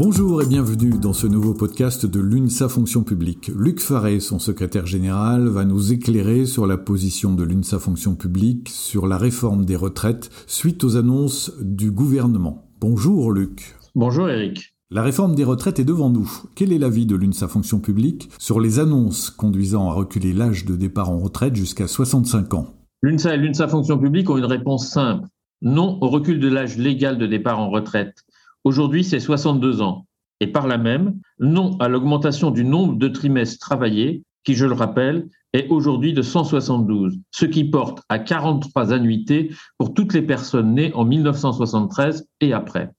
Bonjour et bienvenue dans ce nouveau podcast de l'UNSA Fonction publique. Luc Faré, son secrétaire général, va nous éclairer sur la position de l'UNSA Fonction publique sur la réforme des retraites suite aux annonces du gouvernement. Bonjour Luc. Bonjour Eric. La réforme des retraites est devant nous. Quel est l'avis de l'UNSA Fonction publique sur les annonces conduisant à reculer l'âge de départ en retraite jusqu'à 65 ans? L'UNSA et l'UNSA Fonction publique ont une réponse simple. Non au recul de l'âge légal de départ en retraite. Aujourd'hui, c'est 62 ans. Et par là même, non à l'augmentation du nombre de trimestres travaillés, qui, je le rappelle, est aujourd'hui de 172, ce qui porte à 43 annuités pour toutes les personnes nées en 1973 et après.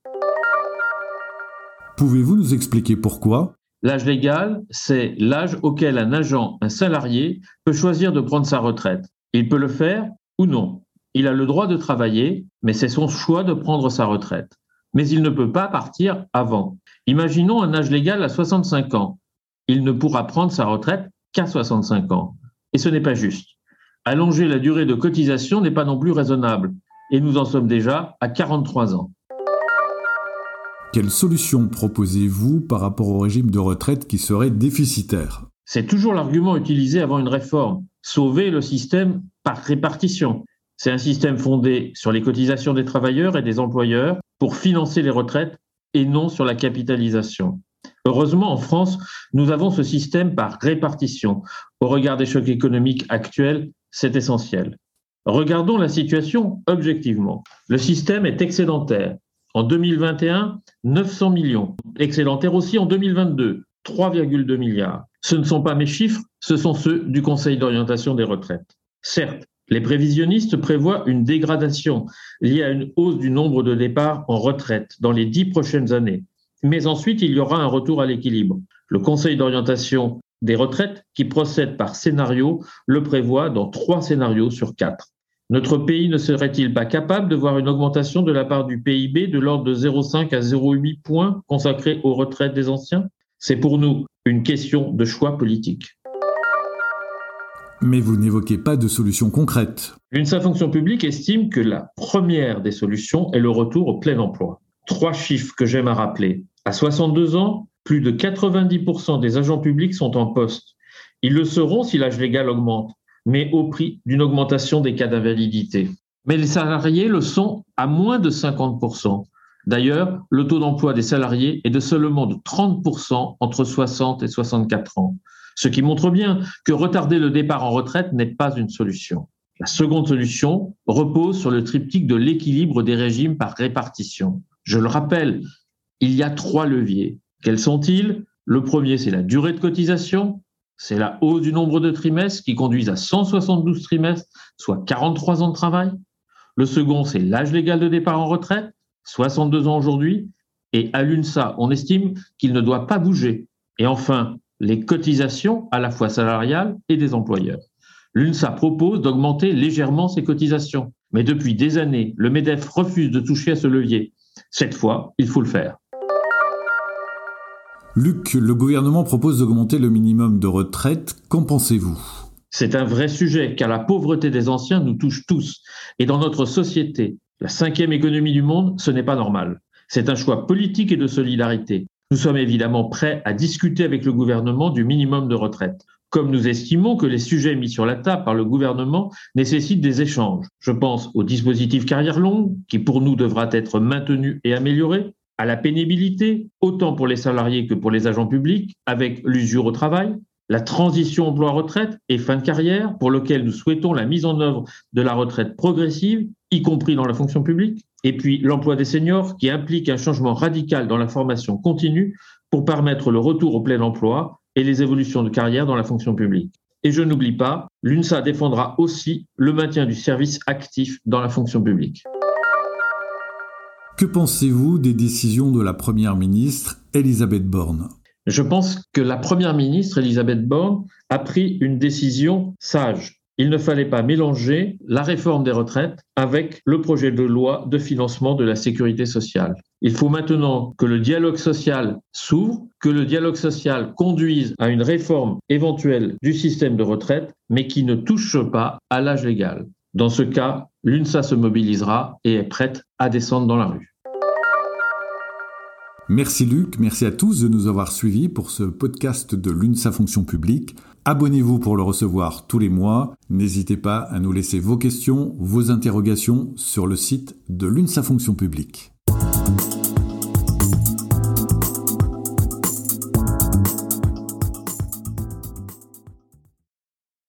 Pouvez-vous nous expliquer pourquoi? L'âge légal, c'est l'âge auquel un agent, un salarié, peut choisir de prendre sa retraite. Il peut le faire ou non. Il a le droit de travailler, mais c'est son choix de prendre sa retraite mais il ne peut pas partir avant. Imaginons un âge légal à 65 ans. Il ne pourra prendre sa retraite qu'à 65 ans. Et ce n'est pas juste. Allonger la durée de cotisation n'est pas non plus raisonnable. Et nous en sommes déjà à 43 ans. Quelle solution proposez-vous par rapport au régime de retraite qui serait déficitaire? C'est toujours l'argument utilisé avant une réforme. Sauver le système par répartition. C'est un système fondé sur les cotisations des travailleurs et des employeurs pour financer les retraites et non sur la capitalisation. Heureusement, en France, nous avons ce système par répartition. Au regard des chocs économiques actuels, c'est essentiel. Regardons la situation objectivement. Le système est excédentaire. En 2021, 900 millions. Excédentaire aussi en 2022, 3,2 milliards. Ce ne sont pas mes chiffres, ce sont ceux du Conseil d'orientation des retraites. Certes, les prévisionnistes prévoient une dégradation liée à une hausse du nombre de départs en retraite dans les dix prochaines années. Mais ensuite, il y aura un retour à l'équilibre. Le Conseil d'orientation des retraites, qui procède par scénario, le prévoit dans trois scénarios sur quatre. Notre pays ne serait-il pas capable de voir une augmentation de la part du PIB de l'ordre de 0,5 à 0,8 points consacrés aux retraites des anciens? C'est pour nous une question de choix politique. Mais vous n'évoquez pas de solution concrète. L'UNSA Fonction publique estime que la première des solutions est le retour au plein emploi. Trois chiffres que j'aime à rappeler. À 62 ans, plus de 90% des agents publics sont en poste. Ils le seront si l'âge légal augmente, mais au prix d'une augmentation des cas d'invalidité. Mais les salariés le sont à moins de 50%. D'ailleurs, le taux d'emploi des salariés est de seulement de 30% entre 60 et 64 ans ce qui montre bien que retarder le départ en retraite n'est pas une solution. La seconde solution repose sur le triptyque de l'équilibre des régimes par répartition. Je le rappelle, il y a trois leviers. Quels sont-ils? Le premier, c'est la durée de cotisation, c'est la hausse du nombre de trimestres qui conduisent à 172 trimestres, soit 43 ans de travail. Le second, c'est l'âge légal de départ en retraite, 62 ans aujourd'hui. Et à l'UNSA, on estime qu'il ne doit pas bouger. Et enfin, les cotisations à la fois salariales et des employeurs. L'UNSA propose d'augmenter légèrement ces cotisations, mais depuis des années, le MEDEF refuse de toucher à ce levier. Cette fois, il faut le faire. Luc, le gouvernement propose d'augmenter le minimum de retraite. Qu'en pensez-vous? C'est un vrai sujet, car la pauvreté des anciens nous touche tous. Et dans notre société, la cinquième économie du monde, ce n'est pas normal. C'est un choix politique et de solidarité. Nous sommes évidemment prêts à discuter avec le gouvernement du minimum de retraite. Comme nous estimons que les sujets mis sur la table par le gouvernement nécessitent des échanges. Je pense au dispositif carrière longue, qui pour nous devra être maintenu et amélioré, à la pénibilité, autant pour les salariés que pour les agents publics, avec l'usure au travail, la transition emploi-retraite et fin de carrière, pour lequel nous souhaitons la mise en œuvre de la retraite progressive, y compris dans la fonction publique, et puis l'emploi des seniors, qui implique un changement radical dans la formation continue pour permettre le retour au plein emploi et les évolutions de carrière dans la fonction publique. Et je n'oublie pas, l'UNSA défendra aussi le maintien du service actif dans la fonction publique. Que pensez-vous des décisions de la Première ministre Elisabeth Borne? Je pense que la Première ministre, Elisabeth Borne, a pris une décision sage. Il ne fallait pas mélanger la réforme des retraites avec le projet de loi de financement de la sécurité sociale. Il faut maintenant que le dialogue social s'ouvre, que le dialogue social conduise à une réforme éventuelle du système de retraite, mais qui ne touche pas à l'âge légal. Dans ce cas, l'UNSA se mobilisera et est prête à descendre dans la rue. Merci Luc, merci à tous de nous avoir suivis pour ce podcast de l'UNSA Fonction publique. Abonnez-vous pour le recevoir tous les mois. N'hésitez pas à nous laisser vos questions, vos interrogations sur le site de l'UNSA Fonction publique.